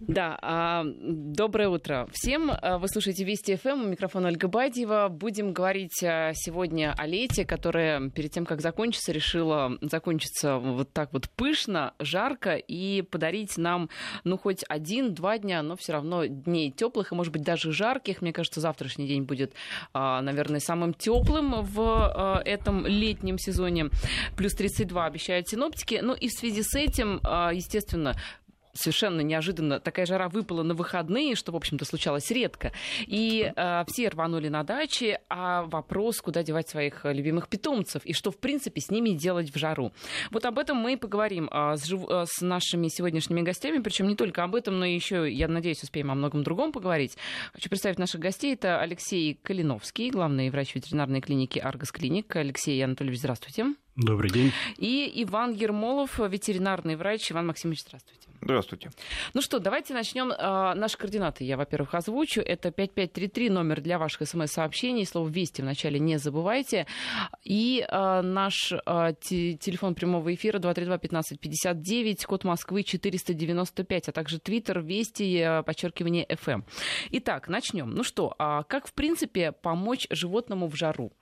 Да, а, доброе утро всем. А, вы слушаете Вести ФМ, у микрофона Ольга Бадьева. Будем говорить а, сегодня о лете, которое перед тем, как закончится, решила закончиться вот так вот пышно, жарко и подарить нам, ну, хоть один-два дня, но все равно дней теплых и, может быть, даже жарких. Мне кажется, завтрашний день будет, наверное, самым теплым в этом летнем сезоне. Плюс 32 обещают синоптики. Ну и в связи с этим, естественно, совершенно неожиданно такая жара выпала на выходные, что, в общем-то, случалось редко. И э, все рванули на даче, а вопрос, куда девать своих любимых питомцев и что, в принципе, с ними делать в жару. Вот об этом мы и поговорим э, с, жив... Э, с нашими сегодняшними гостями, причем не только об этом, но еще, я надеюсь, успеем о многом другом поговорить. Хочу представить наших гостей. Это Алексей Калиновский, главный врач ветеринарной клиники «Аргос Клиник». Алексей Анатольевич, здравствуйте. Добрый день. И Иван Ермолов, ветеринарный врач. Иван Максимович, здравствуйте. Здравствуйте. Ну что, давайте начнем. А, наши координаты я, во-первых, озвучу. Это 5533, номер для ваших смс-сообщений. Слово «Вести» вначале не забывайте. И а, наш а, телефон прямого эфира 232-1559, код Москвы 495, а также твиттер «Вести», подчеркивание «ФМ». Итак, начнем. Ну что, а как, в принципе, помочь животному в жару?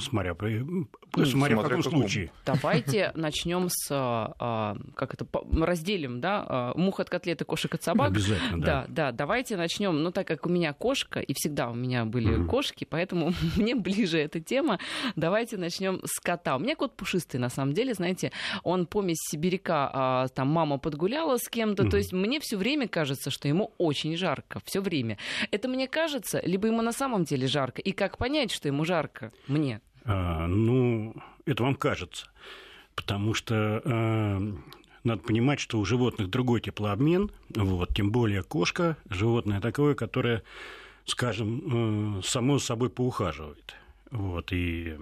Смотря, при, смотря, смотря в каком случае. Давайте начнем с, а, как это, разделим, да, а, мух от котлеты, кошек от собак. Обязательно, да. Да, да, давайте начнем, ну, так как у меня кошка, и всегда у меня были угу. кошки, поэтому мне ближе эта тема, давайте начнем с кота. У меня кот пушистый, на самом деле, знаете, он помесь сибиряка, а, там, мама подгуляла с кем-то, угу. то есть мне все время кажется, что ему очень жарко, все время. Это мне кажется, либо ему на самом деле жарко, и как понять, что ему жарко? Мне? А, ну, это вам кажется. Потому что а, надо понимать, что у животных другой теплообмен, вот, тем более кошка, животное такое, которое, скажем, э, само собой поухаживает. Вот, и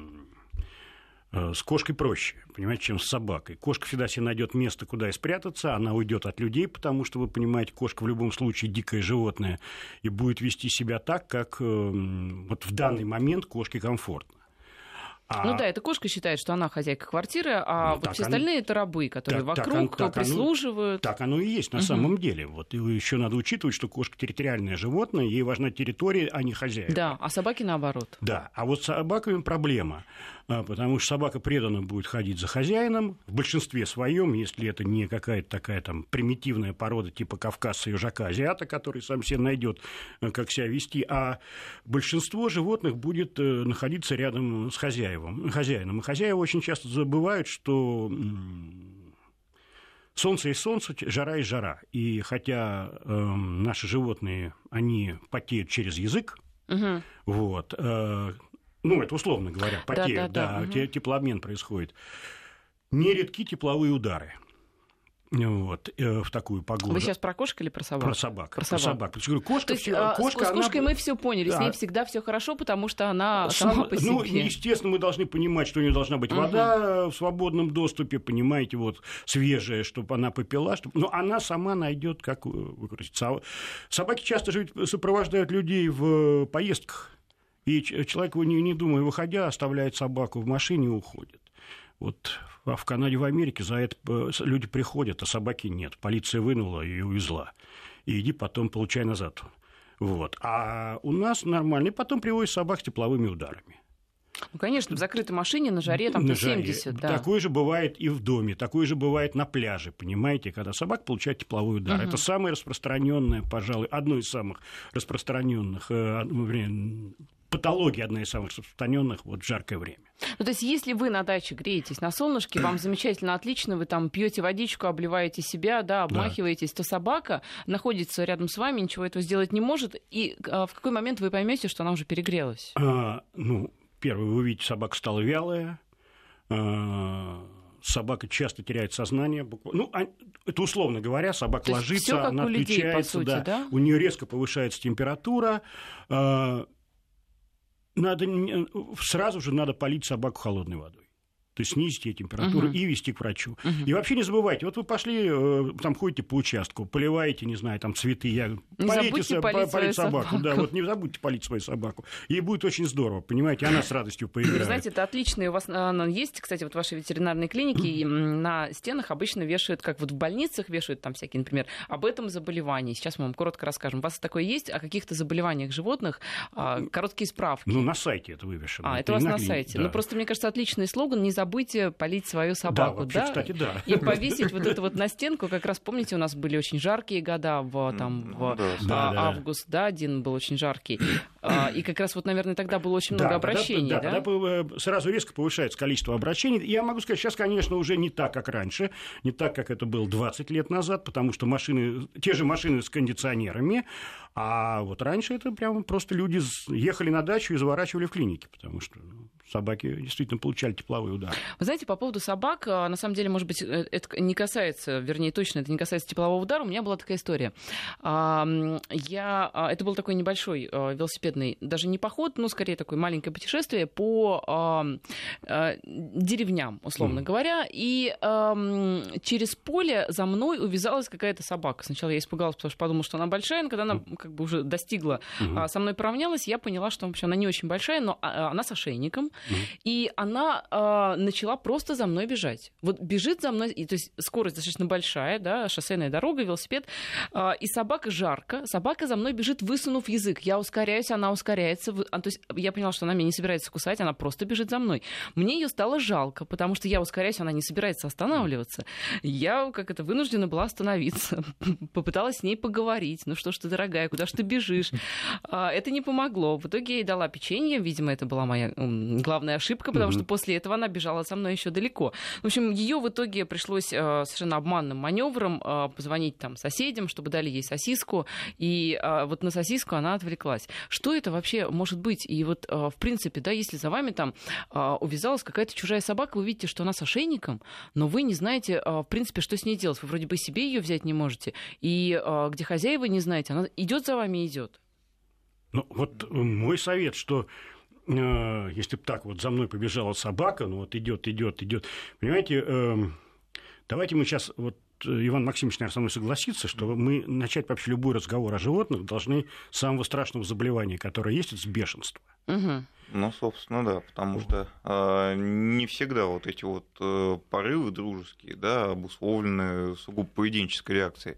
э, с кошкой проще, понимаете, чем с собакой. Кошка всегда себе найдет место, куда и спрятаться, она уйдет от людей, потому что, вы понимаете, кошка в любом случае дикое животное и будет вести себя так, как э, вот в данный момент кошке комфортно. А... Ну да, эта кошка считает, что она хозяйка квартиры, а ну, вот все остальные это рабы, которые так, вокруг, так, так, прислуживают. Так оно и есть на угу. самом деле. Вот еще надо учитывать, что кошка территориальное животное, ей важна территория, а не хозяин. Да, а собаки наоборот. Да, а вот с собаками проблема. А, потому что собака преданно будет ходить за хозяином, в большинстве своем, если это не какая-то такая там примитивная порода типа кавказца южака азиата, который сам себе найдет, э, как себя вести, а большинство животных будет э, находиться рядом с хозяевом, хозяином. И хозяева очень часто забывают, что Солнце и солнце, жара и жара. И хотя э, наши животные, они потеют через язык, угу. вот, э, ну, это условно говоря, потеют, да, да, да, да. теплообмен происходит. Нередки тепловые удары вот, э, в такую погоду. Вы сейчас про кошек или про собак? Про собак. Про, про собак. собак. Кошка, То есть, а, кошка, с кошкой она... мы все поняли, да. с ней всегда все хорошо, потому что она Сам, сама по ну, себе. Ну, естественно, мы должны понимать, что у нее должна быть угу. вода в свободном доступе, понимаете, вот свежая, чтобы она попила, чтобы... но она сама найдет, как выкрутить. Собаки часто же сопровождают людей в поездках. И человек, не, не думая, выходя, оставляет собаку в машине и уходит. Вот в Канаде, в Америке за это э, люди приходят, а собаки нет. Полиция вынула и увезла. И иди потом получай назад. Вот. А у нас нормально. И потом привозят собак с тепловыми ударами. Ну, конечно, в закрытой машине на жаре там на 70, жаре. да. Такое же бывает и в доме, такое же бывает на пляже, понимаете, когда собака получает тепловой удар. Угу. Это самое распространенное, пожалуй, одно из самых распространенных э, патология одна из самых распространенных вот в жаркое время. Ну, то есть, если вы на даче греетесь на солнышке, вам замечательно, отлично, вы там пьете водичку, обливаете себя, да, обмахиваетесь, да. то собака находится рядом с вами, ничего этого сделать не может. И а, в какой момент вы поймете, что она уже перегрелась? А, ну, первое, вы увидите, собака стала вялая. А, собака часто теряет сознание. Ну, а, это условно говоря, собака ложится, она отключается, людей, сути, да, да? у нее резко повышается температура. А, надо, сразу же надо полить собаку холодной водой. То есть снизить ей температуру угу. и вести к врачу. Угу. И вообще не забывайте, вот вы пошли, э, там ходите по участку, поливаете, не знаю, там цветы, я... Не полите, полить, полить собаку. собаку. Да, вот не забудьте полить свою собаку. Ей будет очень здорово, понимаете, она с радостью поиграет. Вы знаете, это отлично, у вас она есть, кстати, вот в вашей ветеринарной клинике, и на стенах обычно вешают, как вот в больницах вешают там всякие, например, об этом заболевании. Сейчас мы вам коротко расскажем. У вас такое есть о каких-то заболеваниях животных? А, короткие справки. Ну, на сайте это вывешено. А, это, это у вас на сайте. Да. Ну, просто, мне кажется, отличный слоган «Не забудьте полить свою собаку». Да, вообще, да? кстати, да. И повесить вот это вот на стенку. Как раз, помните, у нас были очень жаркие года в, там, в да, а, август, да, один был очень жаркий. А, и как раз вот, наверное, тогда было очень много обращений, да? Да, тогда сразу резко повышается количество обращений. Я могу сказать, сейчас, конечно, уже не так, как раньше, не так, как это было 20 лет назад, потому что машины, те же машины с кондиционерами, а вот раньше это прямо просто люди ехали на дачу и заворачивали в клинике, потому что ну, собаки действительно получали тепловой удар. Вы знаете, по поводу собак, а, на самом деле, может быть, э, это не касается, вернее, точно это не касается теплового удара. У меня была такая история. Я, а, это был такой небольшой а, велосипедный, даже не поход, но скорее такое маленькое путешествие по деревням, условно mm. говоря. И через поле за мной увязалась какая-то собака. Сначала я испугалась, потому что подумала, что она большая, но когда она как бы уже достигла, mm-hmm. со мной поравнялась, я поняла, что вообще она не очень большая, но она с ошейником. И она э, начала просто за мной бежать. Вот бежит за мной, и, то есть скорость достаточно большая, да, шоссейная дорога, велосипед, и собака жарко, собака за мной бежит, высунув язык. Я ускоряюсь, она ускоряется. А, то есть я поняла, что она меня не собирается кусать, она просто бежит за мной. Мне ее стало жалко, потому что я ускоряюсь, она не собирается останавливаться. Я, как это, вынуждена была остановиться. Попыталась с ней поговорить. Ну что ж ты, дорогая, куда ж ты бежишь? Это не помогло. В итоге я ей дала печенье. Видимо, это была моя главная ошибка, потому что после этого она бежала со мной еще далеко. В общем, ее в итоге пришлось э, совершенно обманным маневром э, позвонить там соседям, чтобы дали ей сосиску, и э, вот на сосиску она отвлеклась. Что это вообще может быть? И вот, в принципе, да, если за вами там увязалась какая-то чужая собака, вы видите, что она с ошейником, но вы не знаете, в принципе, что с ней делать. Вы вроде бы себе ее взять не можете, и где хозяева не знаете, она идет за вами идет. Ну, вот мой совет, что Э, если бы так вот за мной побежала собака, ну вот идет, идет, идет, понимаете, эм, давайте мы сейчас вот э, Иван Максимович, наверное, со мной согласится, что мы начать вообще любой разговор о животных должны с самого страшного заболевания, которое есть, это с бешенства. Угу. Ну, собственно, да, потому что э, не всегда вот эти вот э, порывы дружеские, да, обусловлены сугубо поведенческой реакцией.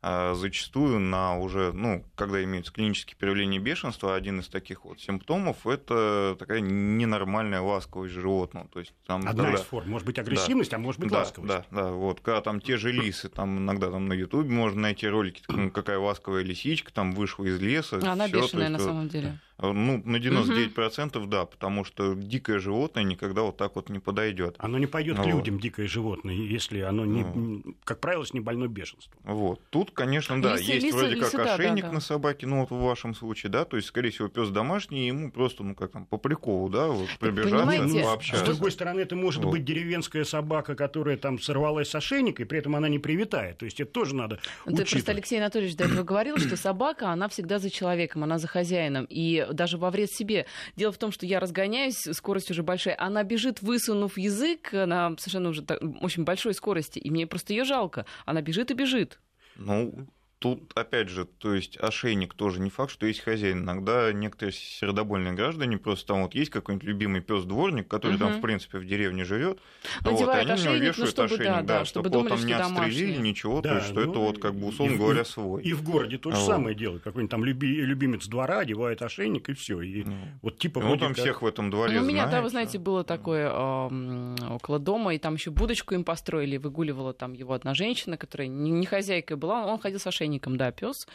А, зачастую на уже, ну, когда имеются клинические проявления бешенства, один из таких вот симптомов это такая ненормальная ласковость животного. То есть, там, Одна когда... из форм. Может быть агрессивность, да, а может быть да, ласковость. Да, да, вот. Когда там те же лисы, там иногда там на Ютубе можно найти ролики, какая ласковая лисичка там вышла из леса. Она всё, бешеная есть, на самом деле. Э, ну, на 99% угу. да, потому что дикое животное никогда вот так вот не подойдет. Оно не пойдет вот. к людям, дикое животное, если оно, не, ну. как правило, с небольной бешенством. Вот. Тут, конечно, да, лисы, есть лисы, вроде лисы, как да, ошейник да, да. на собаке, ну вот в вашем случае, да, то есть, скорее всего, пес домашний, ему просто, ну как там, по приколу, да, вот пробежаться, ну, пообщаться. С другой стороны, это может вот. быть деревенская собака, которая там сорвалась с ошейника, и при этом она не привитает. То есть это тоже надо Ты учитывать. просто Алексей Анатольевич до этого говорил, что собака, она всегда за человеком, она за хозяином. И даже во вред себе себе. Дело в том, что я разгоняюсь, скорость уже большая. Она бежит, высунув язык на совершенно уже так, очень большой скорости, и мне просто ее жалко. Она бежит и бежит. Ну, Тут, опять же, то есть ошейник тоже не факт, что есть хозяин. Иногда некоторые сердобольные граждане просто там вот есть какой-нибудь любимый пес дворник, который угу. там, в принципе, в деревне живет, а вот, и они ошейник, него вешают ну, чтобы, ошейник, да, да, чтобы, чтобы думали, там не отстрелили, ничего, да, то есть, что ну, это вот, как бы, условно и говоря, свой. И в городе то же вот. самое делает. Какой-нибудь там люби, любимец двора одевает ошейник, и все. И ну. вот типа ну, там как... всех в этом дворе ну, У меня, да, вы знаете, было такое э, около дома, и там еще будочку им построили, выгуливала там его одна женщина, которая не, не хозяйкой была, он ходил с ошейником, да, пес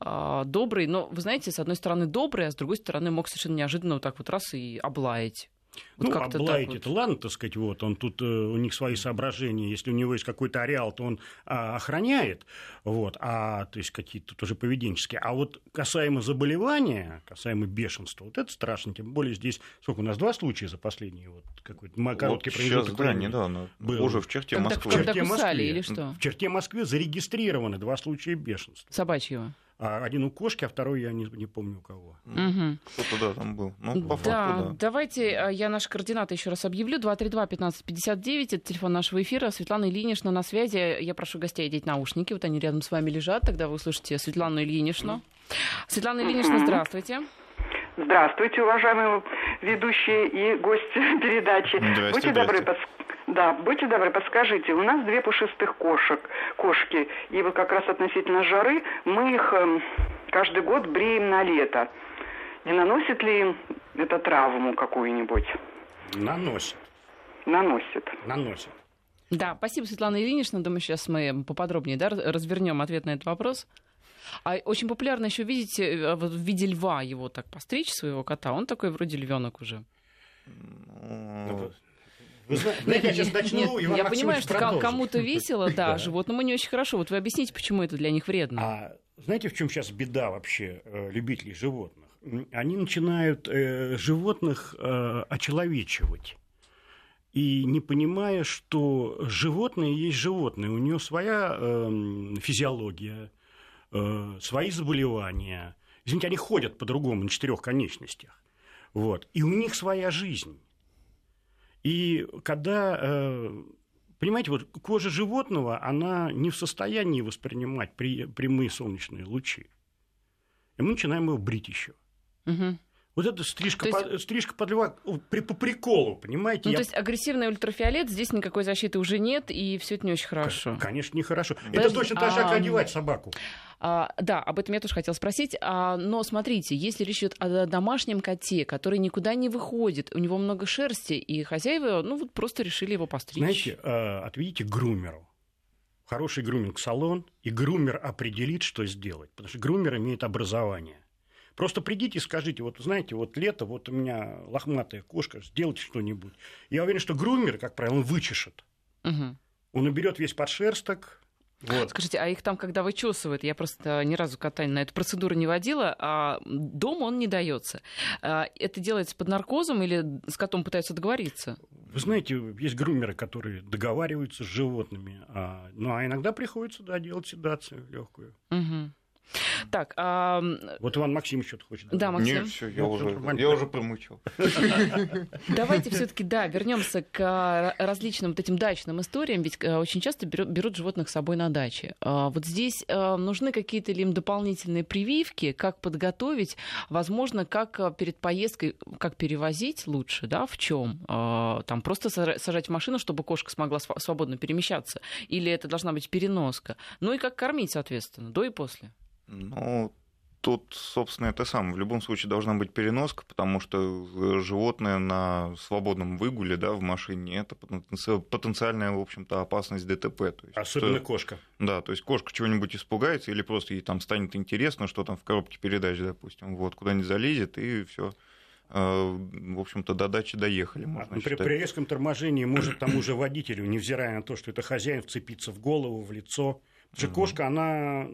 а, добрый, но, вы знаете, с одной стороны добрый, а с другой стороны мог совершенно неожиданно вот так вот раз и облаять. Вот ну, облаять вот. ладно, так сказать, вот, он тут, э, у них свои соображения, если у него есть какой-то ареал, то он а, охраняет, вот, а, то есть какие-то тоже поведенческие. А вот касаемо заболевания, касаемо бешенства, вот это страшно, тем более здесь, сколько у нас, два случая за последние, вот, какой-то короткий вот промежуток сейчас, времени. Да, недавно, был. уже в черте когда, Москвы. Когда в черте Москвы. или что? В черте Москвы зарегистрированы два случая бешенства. Собачьего? А один у кошки, а второй я не, не помню у кого. Угу. Кто-то, да, там был. Ну, по да, факту, да. давайте а, я наши координаты еще раз объявлю. 232-1559, это телефон нашего эфира. Светлана Ильинична на связи. Я прошу гостей одеть наушники. Вот они рядом с вами лежат. Тогда вы услышите Светлану Ильиничну. Светлана Ильинична, здравствуйте. Здравствуйте, уважаемые ведущие и гости передачи. Здрасте, Будьте добры, здрасте. Да, будьте добры, подскажите, у нас две пушистых кошек, кошки, и вот как раз относительно жары мы их эм, каждый год бреем на лето. Не наносит ли им это травму какую-нибудь? Наносит, Наносит. наносит. Да, спасибо, Светлана Ильинична. Думаю, сейчас мы поподробнее да, раз- развернем ответ на этот вопрос. А очень популярно еще, видите, э, вот в виде льва его так постричь, своего кота. Он такой вроде львенок уже. Ну, Вы зна- знаете, я сейчас начну, Нет, Иван я Максимович понимаю, что продолжит. кому-то весело, да, животному не очень хорошо. Вот вы объясните, почему это для них вредно. А знаете, в чем сейчас беда вообще э, любителей животных? Они начинают э, животных э, очеловечивать. И не понимая, что животное есть животное, у него своя эм, физиология, э, свои заболевания. Извините, они ходят по-другому на четырех конечностях. Вот. И у них своя жизнь. И когда, э, понимаете, вот кожа животного, она не в состоянии воспринимать при- прямые солнечные лучи. И мы начинаем его брить еще. Мгм. Вот это стрижка, То есть- по, стрижка под льва при- по приколу, понимаете? Ну, Я- то есть агрессивный ультрафиолет, здесь никакой защиты уже нет, и все это не очень хорошо. Конечно, нехорошо. Это Подожди, точно так же, как а, одевать собаку. А, да, об этом я тоже хотела спросить. А, но смотрите, если речь идет о домашнем коте, который никуда не выходит, у него много шерсти, и хозяева, ну, вот просто решили его постричь. Знаете, э, отведите грумеру. Хороший груминг-салон, и грумер определит, что сделать. Потому что грумер имеет образование. Просто придите и скажите, вот знаете, вот лето, вот у меня лохматая кошка, сделайте что-нибудь. Я уверен, что грумер, как правило, он вычешет. Мгм. Он уберет весь подшерсток. Вот. Скажите, а их там, когда вычесывают, я просто ни разу кота на эту процедуру не водила, а дома он не дается. А, Это делается под наркозом или с котом пытаются договориться? Вы знаете, есть грумеры, которые договариваются с животными, а, ну а иногда приходится да, делать седацию легкую. Мгм. Так, а, Вот Иван Максимович что-то хочет. Да. Максим. Нет, все, я Ну, уже, я уже промычал. Давайте все-таки, да, вернемся к а, различным вот этим дачным историям, ведь а, очень часто берут, животных с собой на даче. А, Вот здесь нужны какие-то ли им дополнительные прививки, как подготовить, возможно, как перед поездкой, как перевозить лучше, да, в чем? Там просто сажать в машину, чтобы кошка смогла свободно перемещаться, или это должна быть переноска? Ну и как кормить, соответственно, до и после. Ну, тут, собственно, это самое. В любом случае должна быть переноска, потому что э, животное на свободном выгуле, да, в машине, это потенци- потенциальная, в общем-то, опасность ДТП. То есть, Особенно что- кошка. Да, то есть кошка чего-нибудь испугается или просто ей там станет интересно, что там в коробке передач, допустим, вот, куда-нибудь залезет, и все. В общем-то, до дачи доехали, А, можно ну, при, считать. при резком торможении может тому же водителю, невзирая на то, что это хозяин, вцепиться в голову, в лицо. Потому что кошка, она...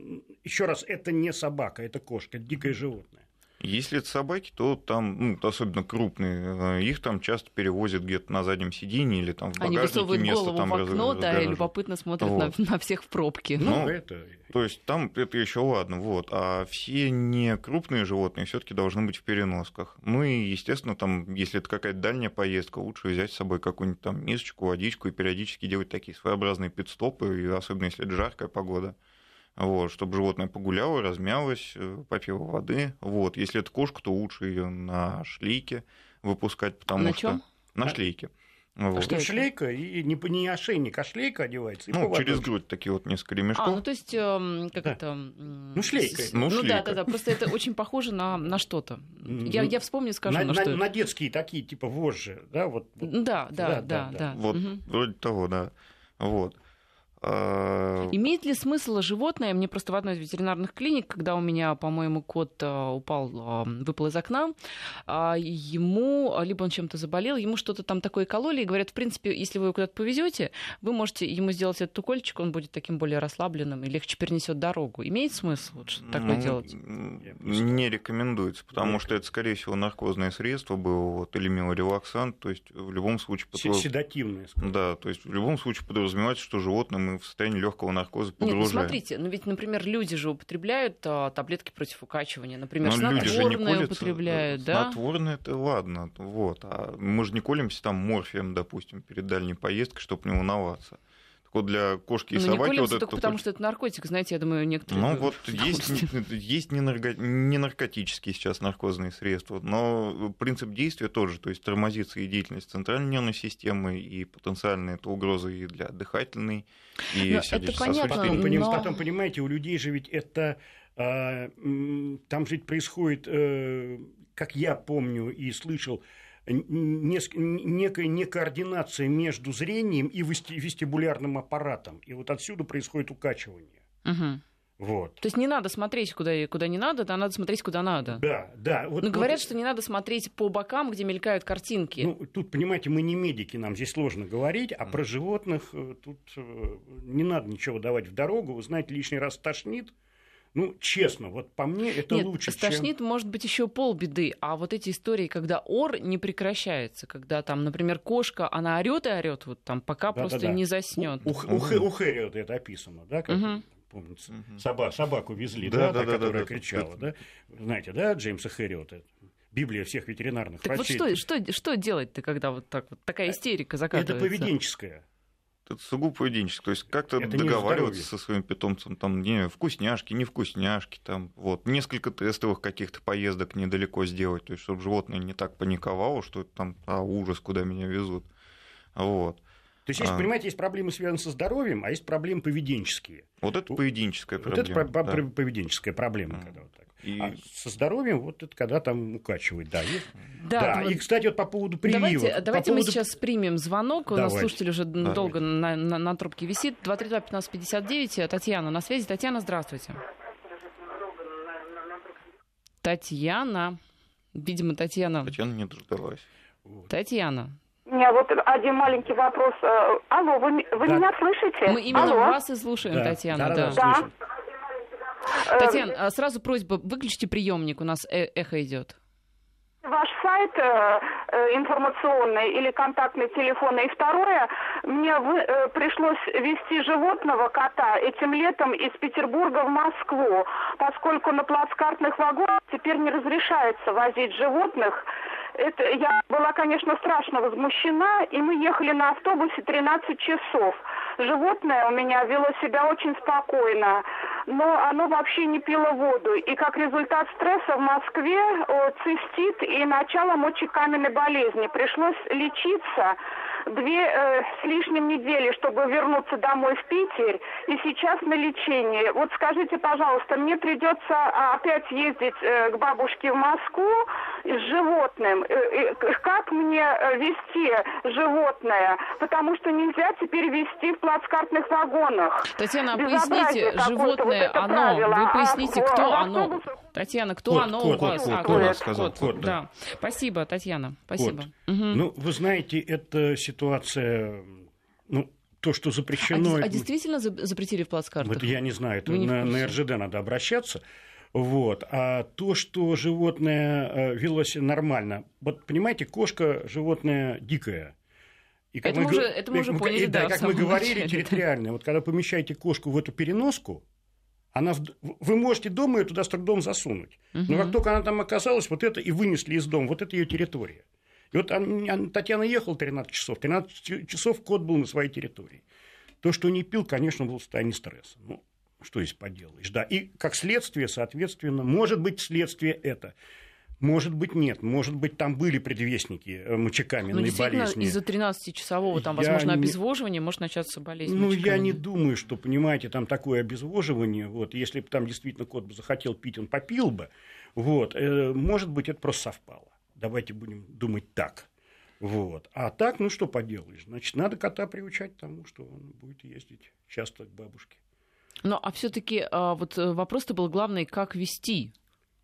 Еще раз, это не собака, это кошка, это дикое животное. Если это собаки, то там, ну, особенно крупные, э, их там часто перевозят где-то на заднем сиденье или там в Они багажнике высовывают место голову там в окно, раз- да, и разгораживают. любопытно смотрят Вот. на, на всех в пробке. Ну, Ну, это... То есть там это еще ладно, вот. А все не крупные животные все-таки должны быть в переносках. Ну и, естественно, там, если это какая-то дальняя поездка, лучше взять с собой какую-нибудь там мисочку, водичку и периодически делать такие своеобразные пит-стопы, и особенно если это жаркая погода. Вот, чтобы животное погуляло, размялось, э, попило воды. Вот. Если это кошка, то лучше ее на шлейке выпускать, потому На что на А- шлейке. Вот. что шлейка, и не, не ошейник, а шлейка одевается. Ну, поводок. через грудь такие вот несколько ремешков. А, ну то есть, эм, как Да. это... Ну, шлейка. Ну, Ну, да, шлейка. да, да. Просто это очень похоже на, на что-то. Я, Ну, я вспомню, скажу, на, на, на- что на детские такие, типа вожжи, да, вот. вот. Да, Да, да, да, да, да. да. Вот, Мгм. вроде того, да. Вот. А, Имеет ли смысл животное? Мне просто в одной из ветеринарных клиник, когда у меня, по-моему, кот а, упал, а, выпал из окна, а, ему, а, либо он чем-то заболел, ему что-то там такое кололи, и говорят, в принципе, если вы его куда-то повезете, вы можете ему сделать этот укольчик, он будет таким более расслабленным и легче перенесет дорогу. Имеет смысл вот что-то такое ну, делать? Не рекомендуется, потому что это, скорее всего, наркозное средство было, вот, или миорелаксант, то есть в любом случае... Се- подво- Седативные. скажем. Да, то есть в любом случае подразумевается, что животное мы в состоянии легкого наркоза погружаем. Нет, ну смотрите, ну ведь, например, люди же употребляют а, таблетки против укачивания, например, Но люди же не колятся, употребляют, да? Снотворное это ладно, вот. А мы же не колемся там морфием, допустим, перед дальней поездкой, чтобы не волноваться. Так вот для кошки и Ну, не собаки колемся вот только это потому, хоть- что это наркотик, знаете, я думаю, некоторые... Ну это вот есть, не- есть не, нарко- не наркотические сейчас наркозные средства, но принцип действия тоже, то есть тормозится и деятельность центральной нервной системы, и потенциально это угроза и для дыхательной, и Но это сердечно-сосудистой. понятно, Потом, но- потом, понимаете, у людей же ведь это... а, там же ведь происходит, э, как я помню и слышал, н- неск- некая некоординация между зрением и вести- вестибулярным аппаратом. И вот отсюда происходит укачивание. Мгм. Вот. То есть не надо смотреть, куда, куда не надо, да, надо смотреть, куда надо. Да, да. Вот, Но вот- говорят, что не надо смотреть по бокам, где мелькают картинки. Ну, тут, понимаете, мы не медики, нам здесь сложно говорить, а про животных э, тут э, не надо ничего давать в дорогу. Вы знаете, лишний раз тошнит. Ну, честно, вот по мне это Нет, лучше, стошнит, может быть, еще полбеды. А вот эти истории, когда ор не прекращается, когда там, например, кошка, она орет и орет, вот там, пока Да-да-да. просто не заснет. чем... У, у, Хэ- у Хэри вот это описано, да, как Мгм. помнится. Мгм. Соба- собаку везли, Да, да, да, да, да, которая да, кричала, тут- да? Знаете, да, Джеймса Хэри, вот это. Библия всех ветеринарных Так вот врачей. что, что, что делать-то, когда вот так вот такая истерика это закатывается? Это сугубо поведенческое. То есть как-то Это договариваться со своим питомцем, там, не вкусняшки, не вкусняшки, там, вот, несколько тестовых каких-то поездок недалеко сделать, то есть, чтобы животное не так паниковало, что это там, а, ужас, куда меня везут. Вот. То есть, есть, А. понимаете, есть проблемы, связанные со здоровьем, а есть проблемы поведенческие. Вот это поведенческая Вот проблема. это про- да. про- поведенческая проблема, Мгм. когда вот так. И- А со здоровьем вот это когда там укачивает, да. есть. Да, Да, вот и, кстати, вот по поводу прививок. Давайте, по давайте мы поводу- сейчас примем звонок. У нас Давайте. слушатель уже Давайте. долго на, на, на трубке висит. 232-1559. Татьяна на связи. Татьяна, здравствуйте. Татьяна. Видимо, Татьяна. Татьяна не дождалась. Вот. Татьяна. Вот один маленький вопрос. Э, Алло, вы, вы Да. меня слышите? Мы именно Алло. вас и слушаем, Да, Татьяна. да. Да. слышим. Э, Татьяна, а сразу просьба, выключите приемник, у нас э- эхо идет. Ваш сайт э, э, информационный или контактный телефон. И второе, мне вы- э, пришлось вести животного кота этим летом из Петербурга в Москву, поскольку на плацкартных вагонах теперь не разрешается возить животных. Это, я была, конечно, страшно возмущена, и мы ехали на автобусе 13 часов. Животное у меня вело себя очень спокойно, но оно вообще не пило воду. И как результат стресса в Москве о, цистит и начало мочекаменной болезни. Пришлось лечиться две э, с лишним недели, чтобы вернуться домой в Питер, и сейчас на лечении. Вот скажите, пожалуйста, мне придется а, опять ездить э, к бабушке в Москву с животным. Э, э, как мне э, вести животное? Потому что нельзя теперь вести в плацкартных вагонах. Татьяна, а поясните, вот животное, это оно, правило. вы А поясните, в- кто в оно? автобусах- Татьяна, кто Кот, оно кот, у вас? кот, А, кот, кот, сказал, кот, кот, да. Спасибо, Татьяна, спасибо. Мгм. Ну, вы знаете, это ситуация, ну, то, что а, запрещено... а это- действительно за- запретили в плацкартах? Это я не знаю, это не на, на? РЖД надо обращаться. Вот. А то, что животное э, вело себя нормально. Вот понимаете, кошка животное дикое. И Это мы го- уже- это мы уже и поняли, и да, в как мы говорили, начале, да. территориально. Вот когда помещаете кошку в эту переноску, она в- вы можете дома ее туда с трудом засунуть. Но как только она там оказалась, вот это и вынесли из дома, вот это ее территория. И вот Татьяна ехала 13 часов, 13 ч- часов кот был на своей территории. То, что не пил, конечно, был в состоянии стресса. Ну, что здесь поделаешь, да. И как следствие, соответственно, может быть следствие это. Может быть, нет. Может быть, там были предвестники э, Ну, мочекаменной действительно, болезни. из-за 13-часового там, Я возможно, не- обезвоживания может начаться болезнь. Ну, я не думаю, что, понимаете, там такое обезвоживание. Вот, если бы там действительно кот бы захотел пить, он попил бы. Вот, э, может быть, это просто совпало. Давайте будем думать так. Вот. А так, ну что поделаешь? Значит, надо кота приучать к тому, что он будет ездить часто к бабушке. Ну, а все-таки вот э, вопрос-то был главный, как вести.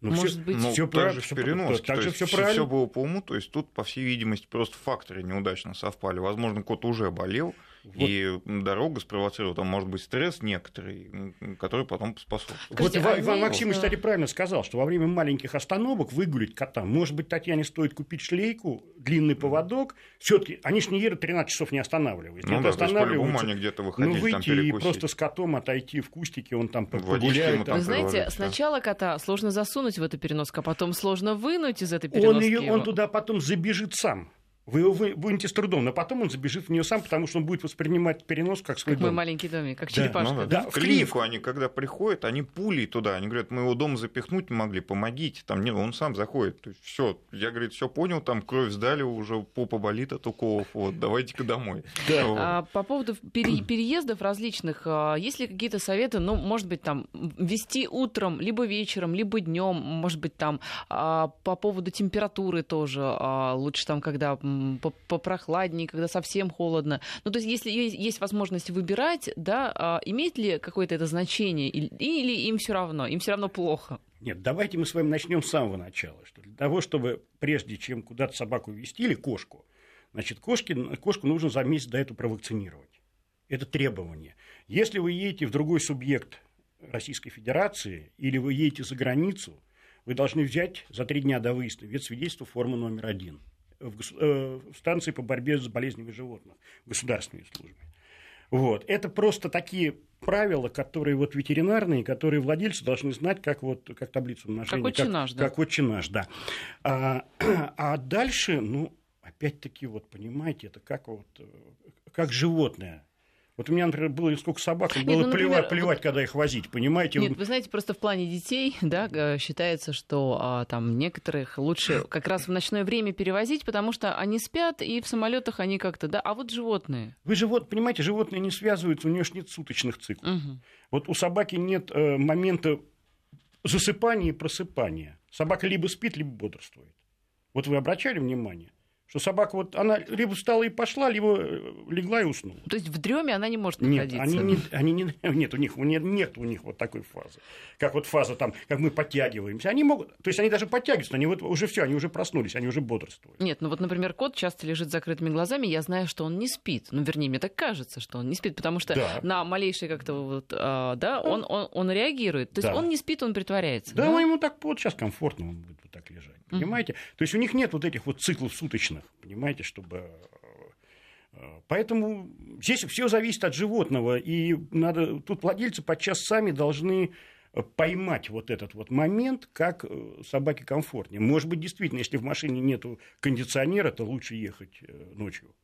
Ну, Может всё- быть, Ну, всё так же в переноске. так то же всё- правильно. всё было по уму, то есть тут, по всей видимости, просто факторы неудачно совпали. Возможно, кот уже болел, Вот. И дорога спровоцировала, там может быть стресс некоторый, который потом способствует. Вот Иван, Иван Максимович, кстати, правильно сказал, что во время маленьких остановок выгулить кота, может быть, Татьяне стоит купить шлейку, длинный поводок, все таки они же не едут 13 часов не останавливаясь. Ну, да, останавливаются, они где-то выходить, ну, выйти и просто с котом отойти в кустике, он там погуляет. Вы знаете, сначала кота сложно засунуть в эту переноску, а потом сложно вынуть из этой переноски. Он, ее, он туда потом забежит сам. Вы его вынете с трудом, но потом он забежит в нее сам, потому что он будет воспринимать перенос как свой как дом. мой маленький домик, как черепашка. Ну, да, да. В клинику они, когда приходят, они пулей туда, они говорят, мы его дома запихнуть не могли, помогите. Там, не, он сам заходит. Все, я, говорит, все понял, там кровь сдали, уже попа болит от уколов, вот, давайте-ка домой. Да. А, по поводу пере- переездов различных, а, есть ли какие-то советы, ну, может быть, там, вести утром, либо вечером, либо днем, может быть, там, а, по поводу температуры тоже, а, лучше там, когда попрохладнее, когда совсем холодно. Ну, то есть, если есть возможность выбирать, да, а имеет ли какое-то это значение, или им все равно, им все равно плохо? Нет, давайте мы с вами начнем с самого начала. Что для того, чтобы прежде чем куда-то собаку ввести или кошку, значит, кошки, кошку нужно за месяц до этого провакцинировать. Это требование. Если вы едете в другой субъект Российской Федерации или вы едете за границу, вы должны взять за три дня до выезда вид свидетельства формы номер один – в, э, в станции по борьбе с болезнями животных в государственной службе. Вот. Это просто такие правила, которые вот ветеринарные, которые владельцы должны знать, как, вот, как таблицу умножения. Как отче наш, да. Как отче наш, да. А, а дальше, ну, опять-таки, вот понимаете, это как вот, э, как животное вот у меня, например, было сколько собак, Нет, было ну, например, плевать, плевать, когда их возить, понимаете? Нет, вы знаете, просто в плане детей, да, считается, что а, там некоторых лучше как раз в ночное время перевозить, потому что они спят, и в самолетах они как-то, да, а вот животные. Вы живот, понимаете, животные не связываются, у нее же нет суточных циклов. Угу. Вот у собаки нет э, момента засыпания и просыпания. Собака либо спит, либо бодрствует. Вот вы обращали внимание? Что собака вот, она либо встала и пошла, либо э, легла и уснула. То есть в дреме она не может находиться? Нет, они не, они не, нет, у них нет, нет у них вот такой фазы. Как вот фаза там, как мы подтягиваемся. Они могут, то есть они даже подтягиваются, они вот уже все, они уже проснулись, они уже бодрствуют. Нет, ну вот, например, кот часто лежит с закрытыми глазами, я знаю, что он не спит. Ну, вернее, мне так кажется, что он не спит, потому что да. на малейший как-то вот, а, да, он, он, он реагирует. То есть да. он не спит, он притворяется. Да, да? ему так вот сейчас комфортно, он будет вот так лежать. Понимаете? Mm-hmm. То есть у них нет вот этих вот циклов суточных, понимаете, чтобы э, Поэтому здесь все зависит от животного, и надо, тут владельцы подчас сами должны поймать вот этот вот момент, как э, собаке комфортнее. Может быть, действительно, если в машине нет кондиционера, то лучше ехать э, ночью.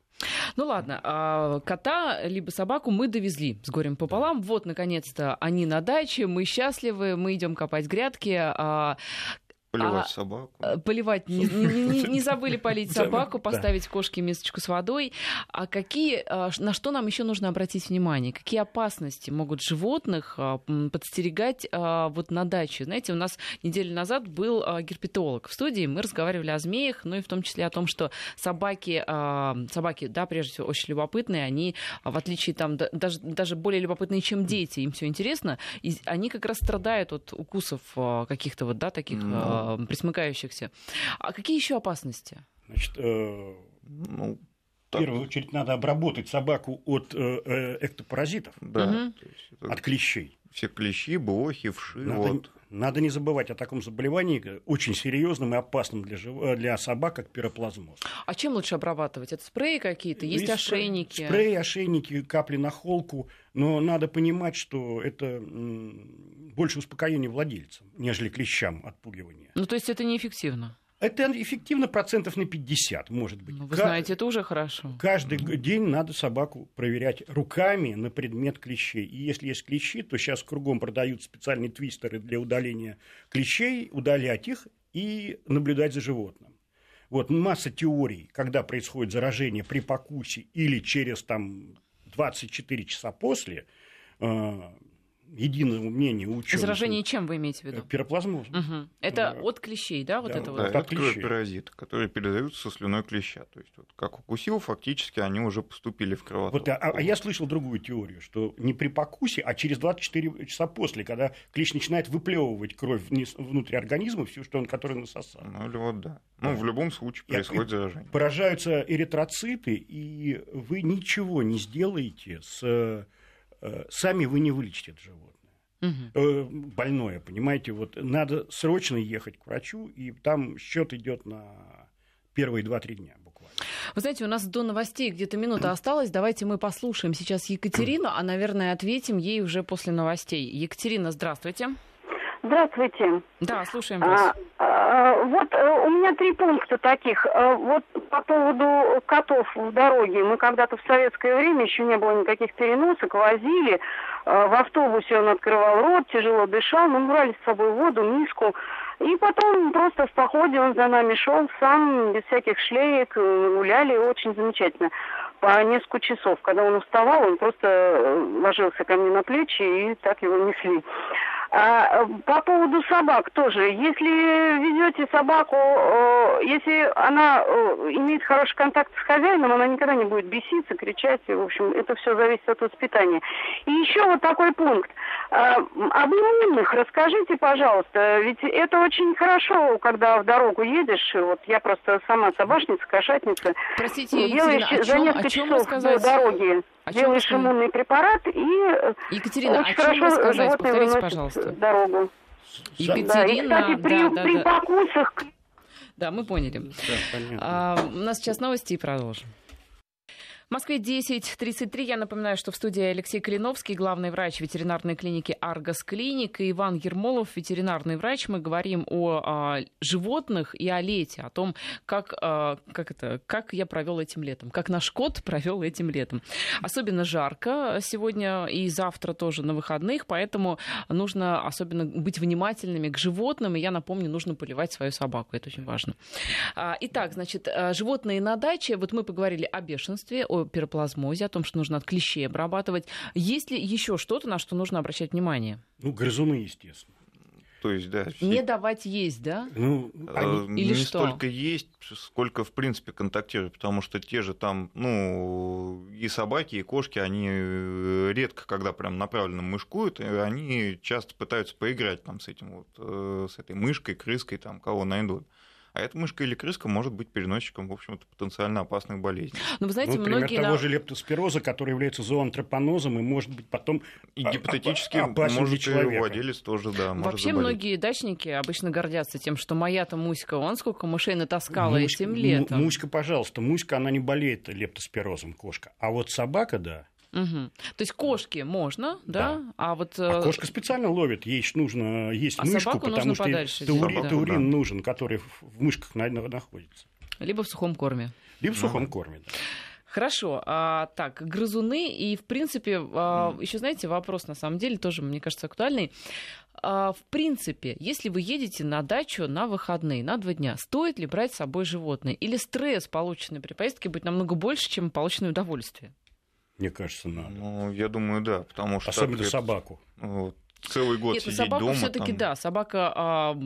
Ну ладно, а кота либо собаку мы довезли с горем пополам. Вот, наконец-то, они на даче, мы счастливы, мы идем копать грядки. А Поливать а, собаку. Э, поливать. Не, не, не забыли полить собаку, поставить кошке мисочку с водой. А какие, а, на что нам еще нужно обратить внимание? Какие опасности могут животных а, подстерегать а, вот на даче? Знаете, у нас неделю назад был герпетолог в студии, мы разговаривали о змеях, ну и в том числе о том, что собаки, собаки, да, прежде всего, очень любопытные, они, в отличие там, даже, даже более любопытные, чем дети, им все интересно, и они как раз страдают от укусов каких-то вот, да, таких mm э, присмыкающихся. А какие еще опасности? Значит, э, ну, в первую очередь надо обработать собаку от э, э эктопаразитов, да, угу. от клещей. Все клещи, блохи, вши. Надо, вот. Надо не забывать о таком заболевании, очень серьезном и опасном для, жив... для собак, как пироплазмоз. А чем лучше обрабатывать? Это спреи какие-то? Есть Есть ошейники? Спреи, ошейники, капли на холку. Но надо понимать, что это больше успокоение владельцам, нежели клещам отпугивания. Ну, то есть это неэффективно? Это эффективно процентов на 50, может быть. Ну, вы знаете, это уже хорошо. Каждый день надо собаку проверять руками на предмет клещей. И если есть клещи, то сейчас кругом продают специальные твистеры для удаления клещей, удалять их и наблюдать за животным. Вот масса теорий, когда происходит заражение при покусе или через там, 24 часа после, э, единого мнения ученых. Заражение чем вы имеете в виду? Пироплазмозом. Угу. Это Да. от клещей, да, вот Да, это Да, вот? от это клещей. паразиты, которые передаются со слюной клеща. То есть, вот, как укусил, фактически они уже поступили в кровоток. Вот, а, а я слышал другую теорию, что не при покусе, а через 24 часа после, когда клещ начинает выплевывать кровь вниз, внутрь организма, всю, что он, который насосал. Ну, или вот да. Ну, в любом случае И- происходит заражение. Поражаются эритроциты, и вы ничего не сделаете с... э, Сами вы не вылечите это животное. Э, Больное, понимаете, вот надо срочно ехать к врачу, и там счет идет на первые 2-3 дня буквально. Вы знаете, у нас до новостей где-то минута осталась. Давайте мы послушаем сейчас Екатерину, а, наверное, ответим ей уже после новостей. Екатерина, здравствуйте. Здравствуйте. Да, слушаем вас. А, а, вот э, у меня три пункта таких. Э, Вот по поводу котов в дороге. Мы когда-то в советское время, еще не было никаких переносок, возили. Э, В автобусе он открывал рот, тяжело дышал. Мы брали с собой воду, миску. И потом просто в походе он за нами шел сам, без всяких шлеек, гуляли, очень замечательно. По несколько часов. Когда он уставал, он просто ложился ко мне на плечи и так его несли. А, э, по поводу собак тоже. Если ведете собаку, э, если она э, имеет хороший контакт с хозяином, она никогда не будет беситься, кричать. В общем, это все зависит от воспитания. И еще вот такой пункт. Об иммунных расскажите, пожалуйста. Ведь это очень хорошо, когда в дорогу едешь. Вот я просто сама собачница, кошатница. Простите, Делаешь Екатерина, о за чем, несколько о чем часов рассказать? до дороги. Чем делаешь рассказать? иммунный препарат и э, Екатерина, очень чем хорошо рассказать? животное Повторите, выносит пожалуйста. дорогу. Екатерина, Да, и, кстати, при, да, да, при да. покусах Да, мы поняли. Да, понятно. А, у нас сейчас новости и продолжим. Москве 10.33. Я напоминаю, что в студии Алексей Калиновский, главный врач ветеринарной клиники «Аргос Клиник», и Иван Ермолов, ветеринарный врач. Мы говорим о а, животных и о лете, о том, как, а, как, это, как я провел этим летом, как наш кот провел этим летом. Особенно жарко сегодня и завтра тоже на выходных, поэтому нужно особенно быть внимательными к животным. И я напомню, нужно поливать свою собаку. Это очень важно. А, Итак, значит, животные на даче. Вот мы поговорили о бешенстве, о пироплазмозе, о том, что нужно от клещей обрабатывать. Есть ли еще что-то, на что нужно обращать внимание? Ну, грызуны, естественно. То есть, да, все- Не давать есть, да? Ну, э, они- Или не что? столько есть, сколько, в принципе, контактировать, потому что те же там, ну, и собаки, и кошки, они э, редко, когда прям направленно мышкуют, и они часто пытаются поиграть там с этим вот, э, с этой мышкой, крыской, там, кого найдут. А эта мышка или крыска может быть переносчиком, в общем-то, потенциально опасных болезней. Ну, вы знаете, ну, например, многие... того же лептоспироза, который является зоонтропонозом и может быть потом И а- гипотетически для может и владелец тоже, да, может Вообще заболеть. многие дачники обычно гордятся тем, что моя-то Муська, он сколько мышей натаскала Муська- этим летом. Муська, пожалуйста, Муська, она не болеет лептоспирозом, кошка. А вот собака, да. Мгм. То есть кошки можно, да? А вот... А э, кошка специально ловит, ей нужно есть А мышку, собаку потому нужно что подальше таури- держать, да. таурин Да. нужен, который в мышках на- на- находится. Либо в сухом корме. Либо в сухом корме. да. Хорошо, а, так, грызуны, и, в принципе, еще, знаете, вопрос, на самом деле, тоже, мне кажется, актуальный. А, в принципе, если вы едете на дачу на выходные, на два дня, стоит ли брать с собой животное? Или стресс, полученный при поездке, будет намного больше, чем полученное удовольствие? Мне кажется, надо. Ну, я думаю, да, потому что... Особенно это, собаку. вот, целый год Нет, ну, сидеть собака дома... все-таки там- да, собака, а,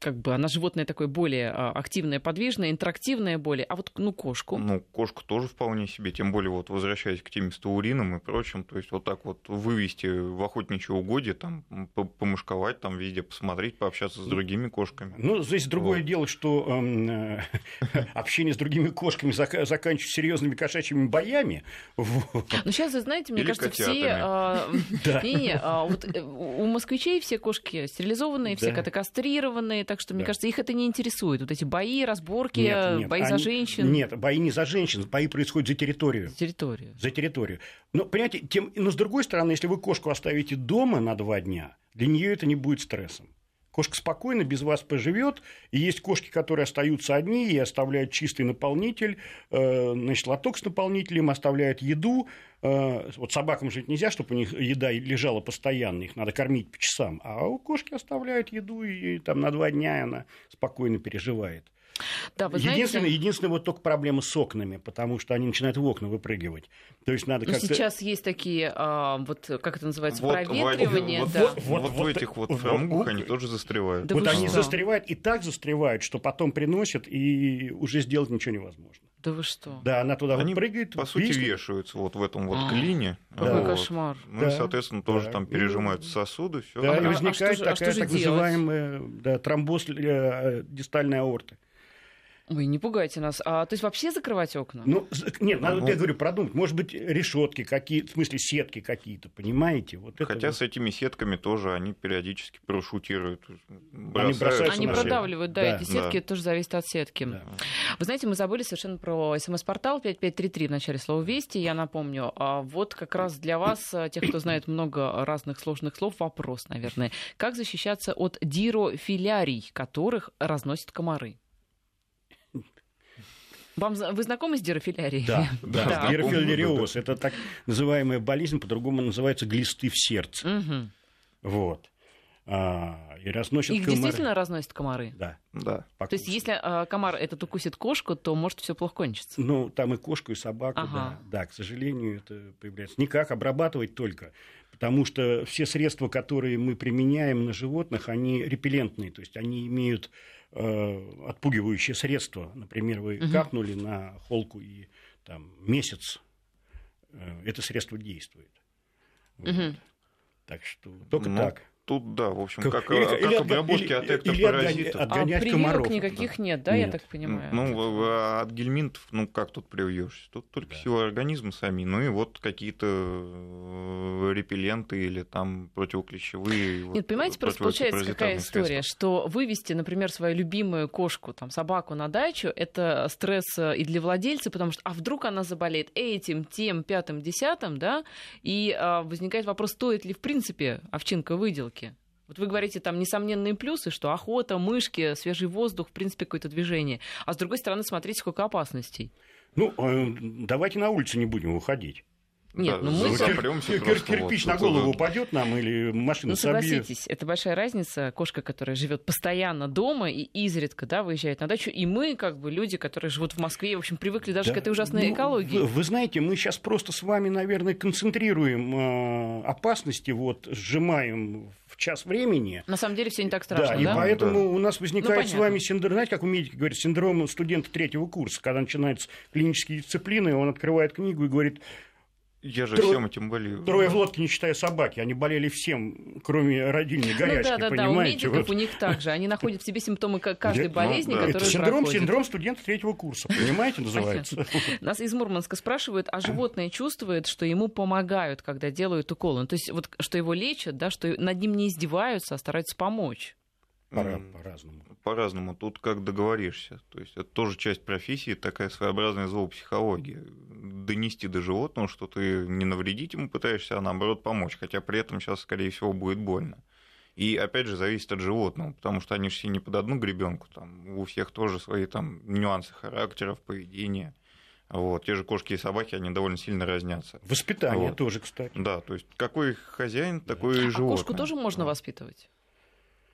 как бы, она животное такое более а, активное, подвижное, интерактивное более. А вот, ну, кошку. Ну, кошку тоже вполне себе, тем более вот возвращаясь к теме с таурином и прочим, то есть вот так вот вывести в охотничье угодье, там, по- помышковать там везде, посмотреть, пообщаться с другими кошками. Ну, здесь другое Вот. дело, что э, общение с другими кошками зак- заканчивается серьезными кошачьими боями. Вот. Ну, сейчас, вы знаете, мне Или кажется, все... котятами. а, Да. Не-не, а вот э, у москвичей все кошки стерилизованные, все Да. коты кастрированные, так что, мне Да. кажется, их это не интересует. Вот эти бои, разборки, Нет, нет, бои за они- женщин. Нет, бои не за женщин, бои происходят за территорию. Территорию. За территорию. Но, понимаете, тем, но с другой стороны, если вы кошку оставите дома на два дня, для нее это не будет стрессом. Кошка спокойно без вас поживет, и есть кошки, которые остаются одни и оставляют чистый наполнитель, э, значит, лоток с наполнителем, оставляют еду. Э, вот собакам жить нельзя, чтобы у них еда лежала постоянно, их надо кормить по часам. А у кошки оставляют еду, и там на два дня она спокойно переживает. Да, вы единственное, знаете... единственное, вот только проблема с окнами, потому что они начинают в окна выпрыгивать. То есть надо как-то... сейчас есть такие, а, вот как это называется, Вот, проветривание. вот, да. вот, Вот- вот вот- в этих вот фрамугах вот- они тоже застревают. Да вот они что? застревают и так застревают, что потом приносят, и уже сделать ничего невозможно. Да вы что? Да, она туда Они, вот прыгает. по сути, виснет. вешаются вот в этом вот А, клине. Какой Вот. кошмар. Ну Да, и, соответственно, тоже да. там пережимаются сосуды, все. Да, А- и а возникает что же- а такая что же так делать? называемая да, тромбоз э, дистальной аорты. Ой, не пугайте нас. А, то есть вообще закрывать окна? Ну, нет, надо, Ну. я говорю, продумать. Может быть, решетки какие в смысле, сетки какие-то, понимаете? Вот это Хотя вот. с этими сетками тоже они периодически парашютируют. бросаются Они на продавливают, да, Да, эти сетки, да. это тоже зависит от сетки. Да. Вы знаете, мы забыли совершенно про смс-портал 5533 в начале слова «Вести», я напомню. А вот как раз для вас, а, тех, кто знает много разных сложных слов, вопрос, наверное. Как защищаться от дирофилярий, которых разносят комары? Вам, вы знакомы с дирофилярией? Да, да. Да. Гирофилариоз. Это так называемая болезнь, по-другому называется глисты в сердце. Мгм. Вот. А, и разносят Их комары. действительно разносят комары? Да. Да. То есть, если а, комар этот укусит кошку, то может все плохо кончиться. Ну, там и кошку, и собаку, Ага. да. Да, к сожалению, это появляется. Никак обрабатывать только. Потому что все средства, которые мы применяем на животных, они репеллентные. То есть они имеют э, отпугивающие средства. Например, вы Мгм. капнули на холку и там месяц э, это средство действует. Вот. Мгм. Так что только Ну, так. Тут, да, в общем, Как- как, или- как или обработки или- от эктопаразитов. А Отгонять прививок комаров. никаких нет, да, я Нет. так понимаю? Ну, в- от гельминтов, ну, как тут привьешься? Тут только Да. сила организма сами. Ну и вот какие-то э, репелленты или там противоклещевые. вот, Нет, понимаете, просто получается какая история, средства. что вывести, например, свою любимую кошку, там, собаку на дачу, это стресс э, и для владельца, потому что, а вдруг она заболеет этим, тем, пятым, десятым, да, и а, возникает вопрос, стоит ли, в принципе, овчинка выделки. Вот вы говорите, там, несомненные плюсы, что охота, мышки, свежий воздух, в принципе, какое-то движение. А с другой стороны, смотрите, сколько опасностей. Ну, э, давайте на улице не будем выходить. Нет, Да, ну мы- Ну, за- кир- просто кирпич вот на голову вот. упадет нам или машина Ну, собьет. согласитесь, это большая разница. Кошка, которая живет постоянно дома и изредка да, выезжает на дачу, и мы, как бы, люди, которые живут в Москве, в общем, привыкли даже Да, к этой ужасной ну, экологии. Вы, вы знаете, мы сейчас просто с вами, наверное, концентрируем э, опасности, вот сжимаем в час времени. На самом деле все не так страшно, да, и да? поэтому Да. у нас возникает Ну, с вами синдром, знаете, как у медики говорят, синдром студента третьего курса, когда начинаются клинические дисциплины, он открывает книгу и говорит, Я же Трое- всем этим болею. трое в лодке, не считая собаки, они болели всем, кроме родильной Ну горячки, да, да, да, у понимаете? медиков Вот. у них также. Они находят в себе симптомы ка- каждой Ну, болезни, да. Это которую синдром, проходит. синдром студента третьего курса, понимаете, называется. Нас из Мурманска спрашивают, а животное чувствует, что ему помогают, когда делают уколы? Ну, то есть вот что его лечат, да, что над ним не издеваются, а стараются помочь. По-разному. По-разному. Тут как договоришься. То есть это тоже часть профессии, такая своеобразная зоопсихология. Донести до животного, что ты не навредить ему пытаешься, а наоборот помочь. Хотя при этом сейчас, скорее всего, будет больно. И опять же зависит от животного, потому что они же все не под одну гребенку. Там у всех тоже свои там нюансы характеров, поведения. Вот. Те же кошки и собаки, они довольно сильно разнятся. Воспитание Вот. тоже, кстати. Да, то есть какой хозяин, такой и А животное. кошку тоже можно Вот. воспитывать?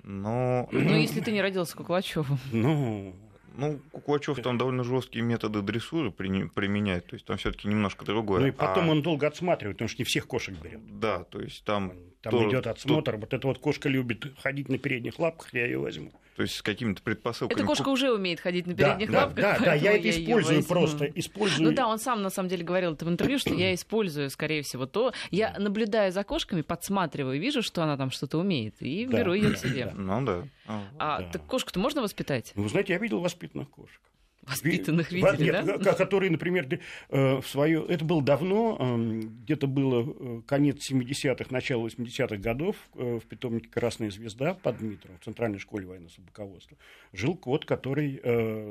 Но Ну, если ты не родился Куклачевым. Ну, Ну, Куклачев там довольно жесткие методы дрессуры применяет, то есть там все-таки немножко другое. ну и потом А, он долго отсматривает, потому что не всех кошек берет. Да, то есть там, Там тоже- идет отсмотр. Вот эта вот кошка любит ходить на передних лапках, я ее возьму. То есть с какими-то предпосылками. Эта кошка уже умеет ходить на Да, передних да, лапках. да, да, поэтому я это использую просто. Использую. Ну да, он сам на самом деле говорил это в интервью, что я использую, скорее всего, то. Я наблюдаю за кошками, подсматриваю, вижу, что она там что-то умеет, и Да, беру ее к да, себе. да. Ну да. А, А Да. так кошку-то можно воспитать? Вы знаете, я видел воспитанных кошек. Воспитанных Ви- видели, нет, да? ко- Которые, например, э, в свое... Это было давно, эм, где-то было э, конец 70-х, начало 80-х годов э, в питомнике «Красная звезда» под Дмитровым, в Центральной школе военного собаководства. Жил кот, который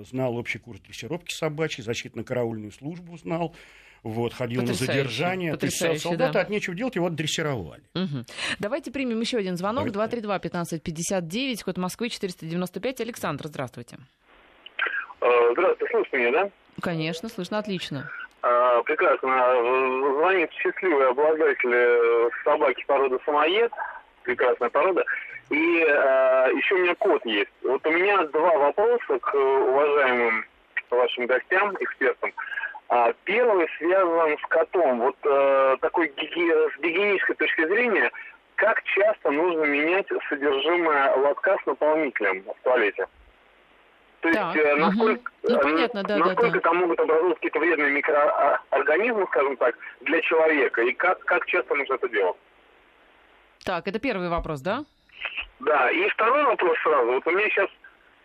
знал общий курс дрессировки собачьей, защитно-караульную службу знал, вот, ходил на Потрясающе, задержание. То есть потрясающе, солдаты да. от нечего делать, его дрессировали. Мгм. Давайте примем еще один звонок. Давайте. 232-1559, код Москвы 495. Александр, здравствуйте. Э, Здравствуйте, слышно меня, да? Конечно, слышно отлично. А, Прекрасно. Э, Звонит счастливый обладатель собаки породы самоед. Прекрасная порода. И э, еще у меня кот есть. Вот у меня два вопроса к уважаемым вашим гостям, экспертам. А, первый связан с котом. Вот э, такой гиги... с гигиенической точки зрения, как часто нужно менять содержимое лотка с наполнителем в туалете? То Так, есть, э, насколько, Ну, э, понятно, да, да, насколько да. там могут образоваться какие-то вредные микроорганизмы, скажем так, для человека, и как, как часто нужно это делать? Так, это первый вопрос, да? Да, и второй вопрос сразу. Вот у меня сейчас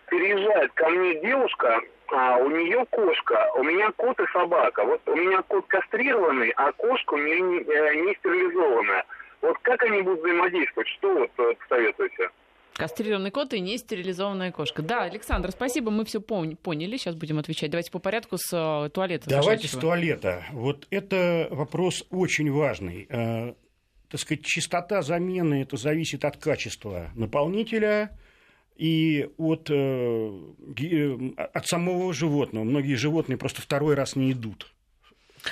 переезжает ко мне девушка, а у нее кошка, у меня кот и собака. Вот у меня кот кастрированный, а кошка у нее не, э, не стерилизованная. Вот как они будут взаимодействовать? Что вот э, посоветуете? Кастрированный кот и не стерилизованная кошка. Да, Александр, спасибо, мы все поняли. Сейчас будем отвечать. Давайте по порядку с э, туалета. Давайте с туалета. Вот это вопрос очень важный. Э, так сказать, частота замены это зависит от качества наполнителя и от, э, э, от самого животного. Многие животные просто второй раз не идут.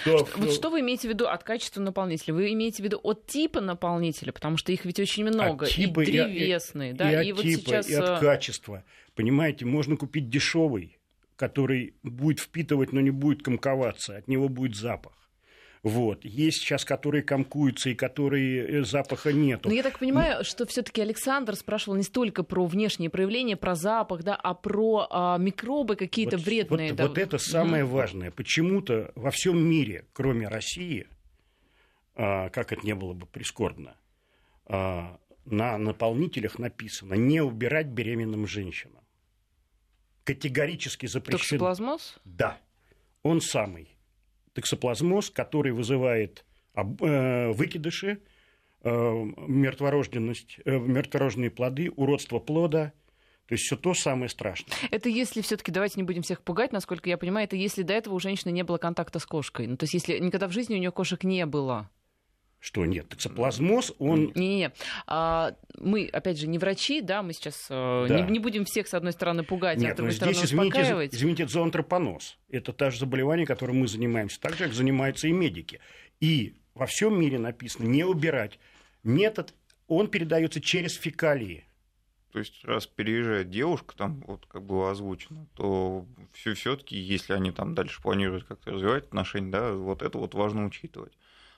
То- Вот что вы имеете в виду от качества наполнителя? Вы имеете в виду от типа наполнителя, потому что их ведь очень много, От типа и и древесные, и да, от и вот типа, сейчас и от э, качества. Понимаете, можно купить дешевый, который будет впитывать, но не будет комковаться, от него будет запах. Вот. Есть сейчас, которые комкуются и которые э, запаха нету. Но я так понимаю, что все-таки Александр спрашивал не столько про внешние проявления, про запах, да, а про а, микробы какие-то Вот- вредные. Вот, да. вот это самое Мгм. важное. Почему-то во всем мире, кроме России, а, как это не было бы прискорбно, а, на наполнителях написано не убирать беременным женщинам. Категорически запрещено. Токсоплазмоз? Да, он самый. Токсоплазмоз, который вызывает э, выкидыши, э, мертворожденность, э, мертворожденные плоды, уродство плода. То есть все то самое страшное. Это если все-таки, давайте не будем всех пугать, насколько я понимаю, это если до этого у женщины не было контакта с кошкой. Ну, то есть если никогда в жизни у нее кошек не было. Что нет, токсоплазмоз, он... Не-не-не. А, мы, опять же, не врачи, да, мы сейчас э, Да. не, не будем всех, с одной стороны, пугать, а с Нет, но другой стороны здесь, извините, успокаивать. извините, это зоантропоноз. Это то же заболевание, которым мы занимаемся. Так же, как занимаются и медики. И во всем мире написано не убирать. Метод, он передается через фекалии. То есть, раз переезжает девушка, там вот как было озвучено, то все-таки, если они там дальше планируют как-то развивать отношения, да, вот это вот важно учитывать.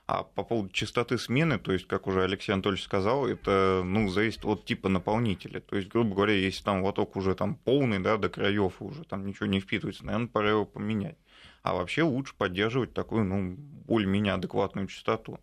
А по поводу частоты смены, то есть, как уже Алексей Анатольевич сказал, это ну, зависит от типа наполнителя. То есть, грубо говоря, если там лоток уже там полный, да, до краев уже там ничего не впитывается, наверное, пора его поменять. А вообще лучше поддерживать такую, ну, более-менее адекватную частоту.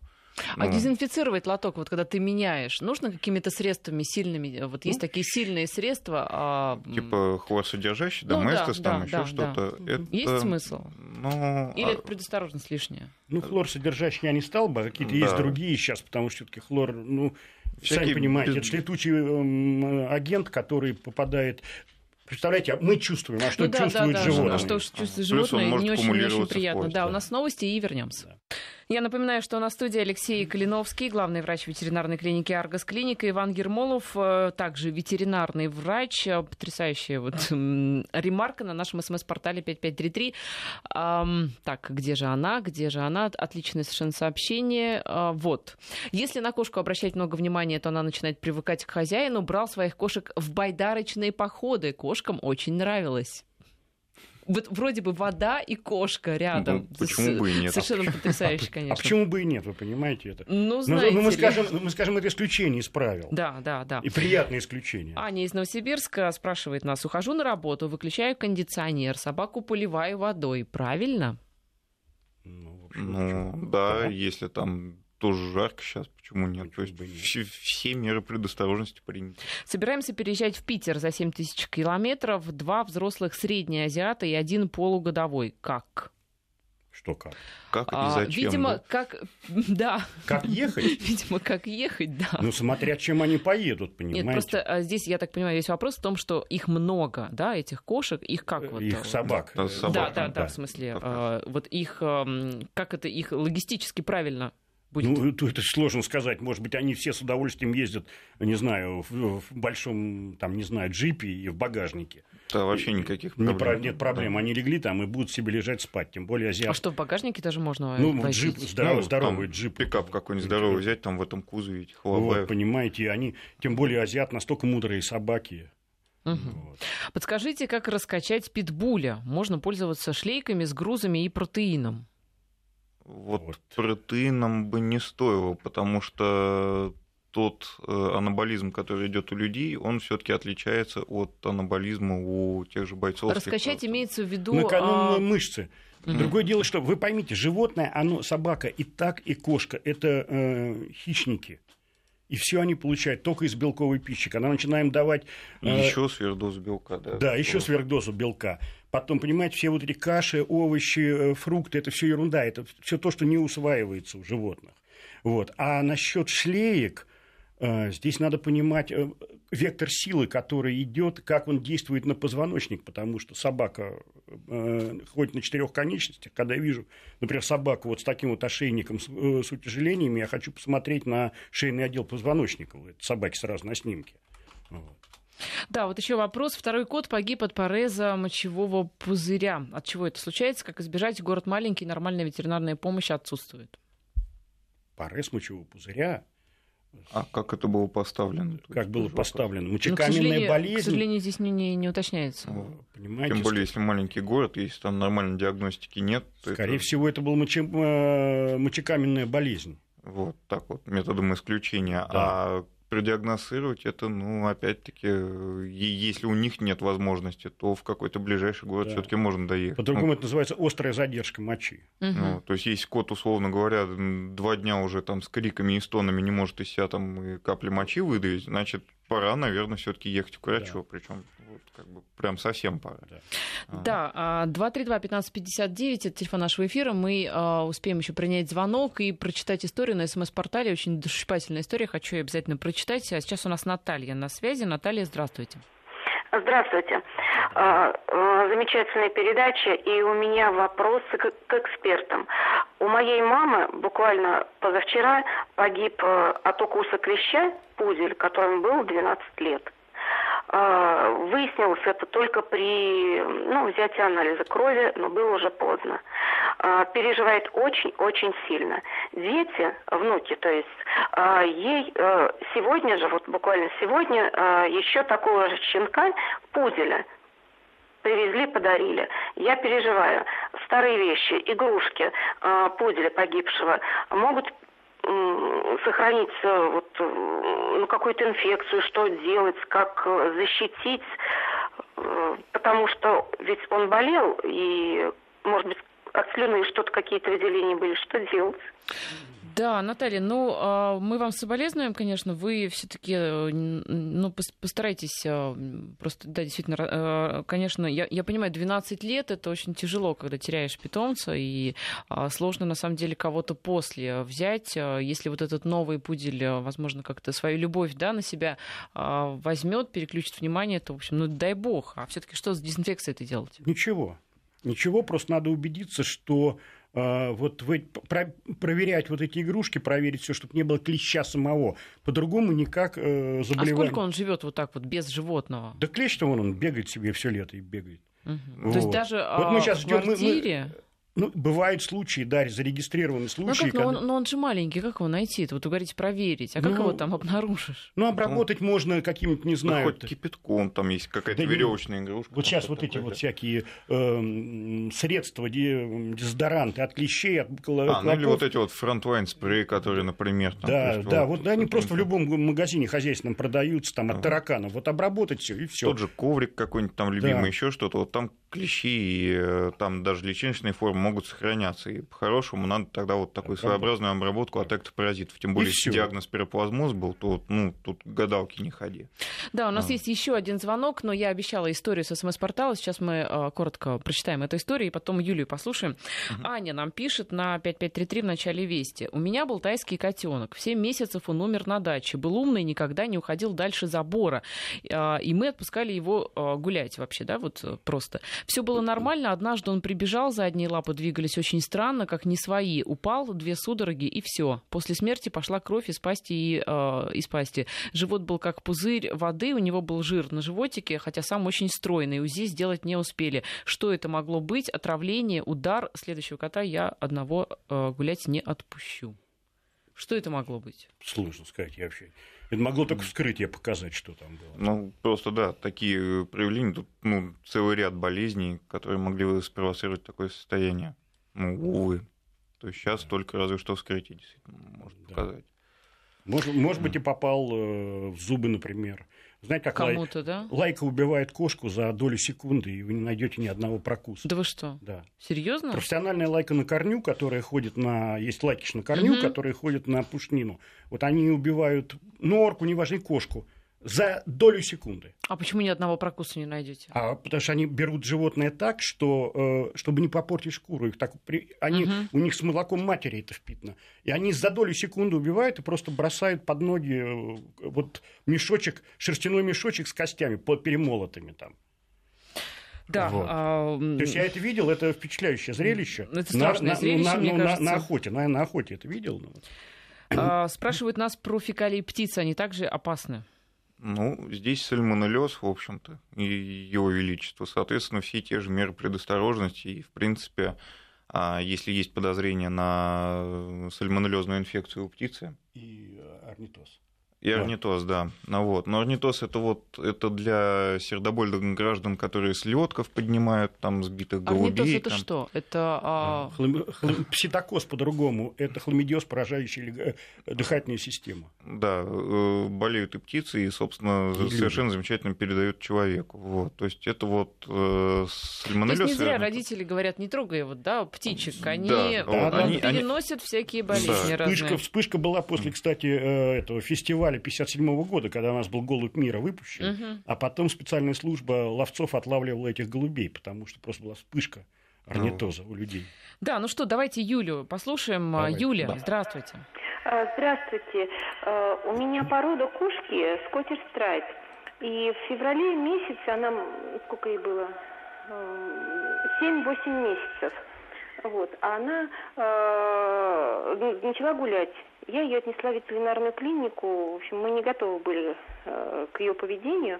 А Ну, дезинфицировать лоток, вот когда ты меняешь, нужно какими-то средствами сильными? Вот есть такие сильные средства. а, Типа хлорсодержащий, Ну да, доместос, там да, еще да, что-то. да. Это, Есть смысл? Ну, Или а- это предосторожность лишняя? Ну, хлор содержащий я не стал бы, а какие-то Да. есть другие сейчас, потому что все-таки хлор, ну, сами Всякие понимаете, без- это летучий эм, агент, который попадает... Представляете, мы чувствуем, а что ну да, чувствует да, да, животное? а что чувствует животное, не очень, не очень приятно. Да, у да. нас новости и вернемся. Я напоминаю, что на студии Алексей Калиновский, главный врач ветеринарной клиники Аргос Клиника, Иван Ермолов, э, также ветеринарный врач. Э, Потрясающая вот ремарка на нашем смс-портале 5533. Ам, Так, где же она? Где же она? Отличное совершенно сообщение. А, Вот. Если на кошку обращать много внимания, то она начинает привыкать к хозяину. Брал своих кошек в байдарочные походы. Кошкам очень нравилось. Вот вроде бы вода и кошка рядом. Ну, почему С- бы и нет? Совершенно потрясающе, А конечно. почему бы и нет, вы понимаете это? Ну, Ну, знаете ну, мы, скажем, ну, мы скажем, это исключение из правил. Да, да, да. И приятное исключение. Аня из Новосибирска спрашивает нас. Ухожу на работу, выключаю кондиционер, собаку поливаю водой. Правильно? Ну, в общем, Ну, почему? да, если там тоже жарко сейчас, почему нет? То есть бы и нет. все, все меры предосторожности приняты. Собираемся переезжать в Питер за 7 тысяч километров. Два взрослых средние азиата и один полугодовой. Как? Что как? Как и А, зачем? видимо, да? как... Да, Как ехать? видимо, как ехать, да. Ну, смотря чем они поедут, Нет, понимаете? просто а, здесь, я так понимаю, весь вопрос в том, что их много, да, этих кошек, их как вот... Их э, собак. Да, собак, Да, да, да, да. в смысле, а, вот их, как это их логистически правильно будет? Ну, это сложно сказать. Может быть, они все с удовольствием ездят, не знаю, в, в большом, там, не знаю, джипе и в багажнике. Да, вообще никаких Не проблем. про- нет проблем. Они легли там и будут себе лежать спать. Тем более азиат. А что, в багажнике даже можно Ну, возить? джип, здоров- Ну, здоровый там джип. Пикап какой-нибудь здоровый взять, там в этом кузове этих Вот, понимаете, они, тем более азиат, настолько мудрые собаки. Мгм. Вот. Подскажите, как раскачать питбуля? Можно пользоваться шлейками с грузами и протеином. Вот, Вот. протеином бы не стоило, потому что тот э, анаболизм, который идет у людей, он все-таки отличается от анаболизма у тех же бойцов. Раскачать имеется в виду... Ну, экономные а, мышцы. Другое дело, что вы поймите, животное, оно, собака и так, и кошка, это э, хищники. И все они получают только из белковой пищи. Когда начинаем давать... Э, еще сверхдозу белка, да. Да, еще сверхдозу белка. Потом, понимаете, все вот эти каши, овощи, э, фрукты, это все ерунда. Это все то, что не усваивается у животных. Вот. А насчет шлеек, э, здесь надо понимать э, вектор силы, который идет, как он действует на позвоночник, потому что собака ходит на четырех конечностях. Когда я вижу, например, собаку вот с таким вот ошейником с, утяжелениями, я хочу посмотреть на шейный отдел позвоночника. у этой собаки сразу на снимке. Вот. Да, вот еще вопрос. Второй кот погиб от пореза мочевого пузыря. От чего это случается? Как избежать? Город маленький, нормальная ветеринарная помощь отсутствует. Порез мочевого пузыря А как это было поставлено? Как было поставлено. Ну, к Мочекаменная сожалению, к болезнь. сожалению, здесь не, не, не уточняется. вопрос. Понимаете, Тем более, если маленький город, если там нормальной диагностики нет, то скорее это всего, это была моче- э, мочекаменная болезнь. вот так вот методом исключения. Да. А продиагностировать это, ну, опять-таки, если у них нет возможности, то в какой-то ближайший город Да. все-таки можно доехать. По-другому это называется острая задержка мочи. Мгм. Ну, то есть, если кот, условно говоря, два дня уже там с криками и стонами не может из себя там и капли мочи выдавить, значит, пора, наверное, все-таки ехать к врачу. Причем вот, как бы прям совсем пора. Да. А. Да, а, 232-1559, это телефон нашего эфира. Мы а, успеем еще принять звонок и прочитать историю на СМС-портале. Очень душесчипательная история, хочу ее обязательно прочитать. А сейчас у нас Наталья на связи. Наталья, здравствуйте. Здравствуйте. А, э, Замечательная передача, и у меня вопросы к, экспертам. У моей мамы буквально позавчера погиб э, от укуса клеща пудель, которому было 12 лет. А, Выяснилось это только при ну, взятии анализа крови, но было уже поздно. А, Переживает очень-очень сильно. Дети, внуки, то есть, а, ей э, сегодня же, вот буквально сегодня, еще такого же щенка, пуделя, привезли, подарили. Я переживаю. Старые вещи, игрушки э, пуделя погибшего могут сохранить э, вот, э, ну, какую-то инфекцию, что делать, как э, защитить, потому что ведь он болел, и, может быть, от слюны что-то, какие-то выделения были, что делать? Да, Наталья, ну, а, мы вам соболезнуем, конечно, вы все-таки, ну, пос- постарайтесь а, просто, да, действительно, а, конечно, я, я понимаю, 12 лет это очень тяжело, когда теряешь питомца, и сложно, на самом деле, кого-то после взять, если вот этот новый пудель, возможно, как-то свою любовь, да, на себя возьмет, переключит внимание, то, в общем, ну, дай бог, а все-таки что с дезинфекцией это делать? Ничего. Ничего, просто надо убедиться, что э, вот вы про- проверять вот эти игрушки, проверить все, чтобы не было клеща самого. По-другому никак э, А заболевание. сколько он живет вот так вот без животного? Да клещ-то вон он бегает себе все лето и бегает. Мгм. То есть Вот. даже Вот мы а, щас в ждём, мы- мы- квартире... Ну, бывают случаи, да, зарегистрированы Ну случаи, как, ну он, когда- ну он же маленький, как его найти? Это вот вы говорите проверить. А как Ну, его там обнаружишь? Ну, обработать можно каким-то, не Ну, знаю... хоть кипятком, там есть какая-то Да веревочная игрушка. Вот сейчас вот эти вот всякие эм, средства, де- дезодоранты от клещей, от кла- А, ну или клопов. вот эти вот фронтвайн спреи, которые, например, там, Да, есть да, вот они вот, просто в любом магазине хозяйственном продаются, там, от тараканов. Вот обработать все и все. Тот же коврик какой-нибудь там любимый, Да. еще что-то. Вот там клещи и э, там даже личиночные формы могут сохраняться. И по-хорошему надо тогда вот такую Обработку. своеобразную обработку от эктопаразитов. Тем более, если всё. диагноз пироплазмоз был, то ну, тут к гадалке не ходи. Да, у нас А. есть еще один звонок, но я обещала историю с СМС-портала. Сейчас мы э, коротко прочитаем эту историю, и потом Юлию послушаем. Аня нам пишет на 5533 в начале вести. У меня был тайский котенок. В 7 месяцев он умер на даче. Был умный, никогда не уходил дальше забора. А, И мы отпускали его э, гулять вообще, да, вот э, просто. Все было нормально. Однажды он прибежал, задние лапы двигались очень странно, как не свои. Упал, две судороги и все. После смерти пошла кровь из пасти и э, из пасти. Живот был как пузырь воды, у него был жир на животике, хотя сам очень стройный. УЗИ сделать не успели. Что это могло быть? Отравление, удар. Следующего кота я одного э, гулять не отпущу. Что это могло быть? Сложно сказать, я вообще. Это могло только вскрытие показать, что там было. Ну, просто да, такие проявления, тут ну, целый ряд болезней, которые могли бы спровоцировать такое состояние. Ну, увы. То есть сейчас только разве что вскрытие действительно может Да. показать. Может, может быть, и попал э, в зубы, например. Знаете, как лай- да? лайка убивает кошку за долю секунды, и вы не найдете ни одного прокуса. Да вы что? Да. Серьезно? Профессиональная лайка на корню, которая ходит на... Есть лайкиш на корню, Мгм. которые ходят на пушнину. Вот они убивают норку, неважно, кошку, за долю секунды. А почему ни одного прокуса не найдете? А потому что они берут животное так, что, э, чтобы не попортить шкуру. Их так, при- они, Мгм. У них с молоком матери это впитано. И они за долю секунды убивают и просто бросают под ноги э, вот мешочек, шерстяной мешочек с костями под перемолотыми там. Да. Вот. а, То есть я это видел, это впечатляющее зрелище. Это страшное на, зрелище, на, мне ну, на- кажется. на охоте, на, на охоте это видел? Ну, а, спрашивают нас про фекалии птиц, они также опасны. Ну, здесь сальмонеллез, в общем-то, и его величество. Соответственно, все те же меры предосторожности. И, в принципе, а, если есть подозрение на сальмонеллезную инфекцию у птицы, и э, орнитоз. И Да. орнитоз, да. Ну, вот. Но орнитоз это вот это для сердобольных граждан, которые с лёдков поднимают там сбитых голубей. Орнитоз это там. что? Это а, Хлам- хлам- Пситокоз по-другому. Это хламидиоз, поражающий э, дыхательную систему. Да, э, болеют и птицы, и, собственно, И люди. совершенно замечательно передают человеку. Вот. То есть это вот э, То сальмонеллез. есть не зря родители говорят, не трогай вот, да, птичек. Они, Да, э, вот, они- переносят всякие болезни Да. разные. Вспышка, вспышка была после, кстати, э, этого фестиваля 57 года, когда у нас был «Голубь мира» выпущен, Мгм. а потом специальная служба ловцов отлавливала этих голубей, потому что просто была вспышка орнитоза у людей. Да, ну что, давайте Юлю послушаем. А, Давайте, Юля, да. здравствуйте. А, Здравствуйте. А, У меня порода кошки скотиш страйт. И в феврале месяце она, сколько ей было, М, 7-8 месяцев. Вот. А она э, ну, начала гулять. Я ее отнесла в ветеринарную клинику. В общем, мы не готовы были э, к ее поведению.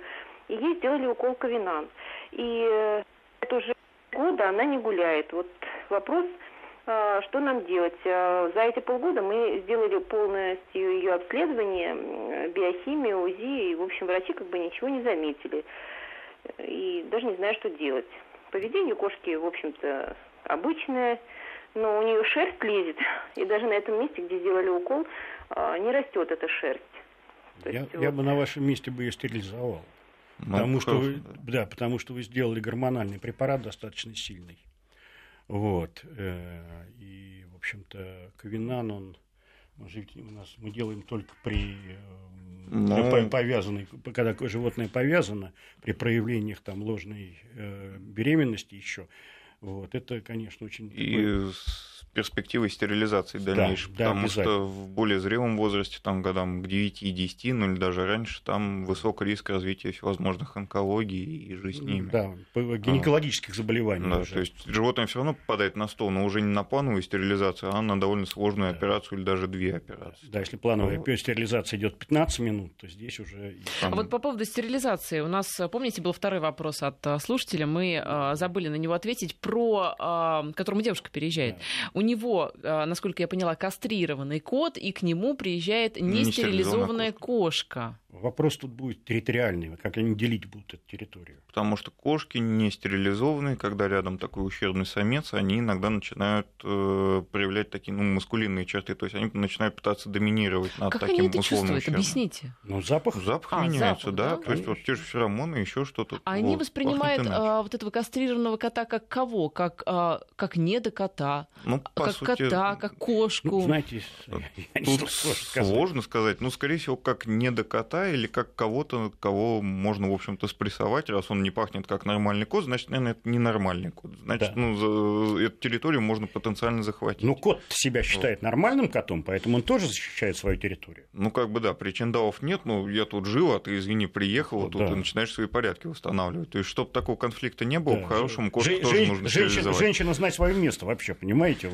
И ей сделали укол ковинан. И э, это уже года она не гуляет. Вот вопрос, а, что нам делать? А, За эти полгода мы сделали полностью ее обследование, биохимию, УЗИ, и, в общем, врачи как бы ничего не заметили. И даже не знаю, что делать. Поведение кошки, в общем-то, обычное, но у нее шерсть лезет, и даже на этом месте, где сделали укол, а, не растет эта шерсть. То Я, есть я вот- бы на вашем месте бы ее стерилизовал. Ну, Потому что, вы, да. потому что вы сделали гормональный препарат достаточно сильный. Вот. э, И, в общем-то, ковинан, он, он же ведь у нас мы делаем только при э, Ну. по- повязанной, когда животное повязано, при проявлениях там ложной э, беременности еще. Вот. Это, конечно, очень... И с перспективой стерилизации Да, дальнейшей, да, потому обязательно. что в более зрелом возрасте, там годам к 9 и 10, ну или даже раньше, там высокий риск развития всевозможных онкологий и же с ними. Да, по- гинекологических заболеваний. Да, уже. то есть животное все равно попадает на стол, но уже не на плановую стерилизацию, а на довольно сложную Да. операцию или даже две операции. Да, если плановая Вот. стерилизация идет 15 минут, то здесь уже... и- А Там- вот по поводу стерилизации. У нас, э, помните, был второй вопрос от э, слушателя. Мы э, забыли на него ответить про, к которому девушка переезжает. У него, э, насколько я поняла, кастрированный кот, и к нему приезжает нестерилизованная Нестерилизованная кошка. Вопрос тут будет территориальный, как они делить будут эту территорию. Потому что кошки не стерилизованные, когда рядом такой ущербный самец, они иногда начинают э, проявлять такие ну, маскулинные черты, то есть они начинают пытаться доминировать над как таким они это условным чувствуют? Объясните. Но запах... Запах А, меняется, запах, да. да? То есть вот те же феромоны, еще что-то. А они вот, воспринимают а, вот этого кастрированного кота как кого? Как, а, как недокота, ну, по как сути, кота, как кошку. Ну, знаете, я не Тут сложно сказать. сложно сказать. Ну, скорее всего, как не до кота, кота или как кого-то, кого можно, в общем-то, спрессовать. Раз он не пахнет как нормальный кот, значит, наверное, это не нормальный кот. Значит, Да. ну, за- эту территорию можно потенциально захватить. Ну, кот себя считает нормальным котом, поэтому он тоже защищает свою территорию. Ну, как бы да, причиндалов нет, ну, я тут жил, а ты, извини, приехал, а тут Да. ты начинаешь свои порядки восстанавливать. То есть, чтобы такого конфликта не было, Да. по-хорошему, кошку Жен- тоже жен- нужно женщина, женщина знать свое место вообще, понимаете?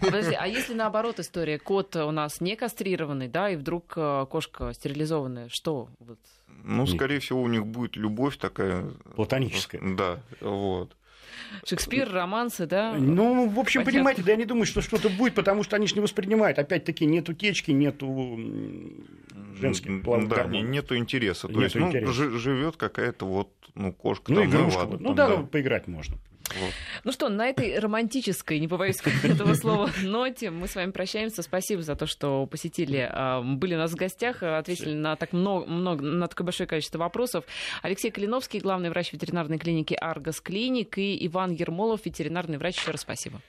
Подожди, а если наоборот история, кот у нас не кастрированный, да, и вдруг э, кошка стерилизованная, что? Вот. Ну, скорее всего, у них будет любовь такая. Платоническая. Да, вот. Шекспир, романсы, да? Ну, в общем, Понятно. понимаете, да я не думаю, что что-то будет, потому что они же не воспринимают. Опять-таки, нету течки, нету женских половых Да, гормонов. не- нету интереса. То Нету есть, ну, интереса. жи- живет какая-то вот, ну, кошка Ну, там, игрушка. вот. ну там, да, да. ну, поиграть можно. Ну что, на этой романтической, не побоюсь этого слова, ноте мы с вами прощаемся. Спасибо за то, что посетили, были у нас в гостях, а, ответили на так много, много, на такое большое количество вопросов. Алексей Калиновский, главный врач ветеринарной клиники Аргос Клиник, и Иван Ермолов, ветеринарный врач. Еще раз спасибо.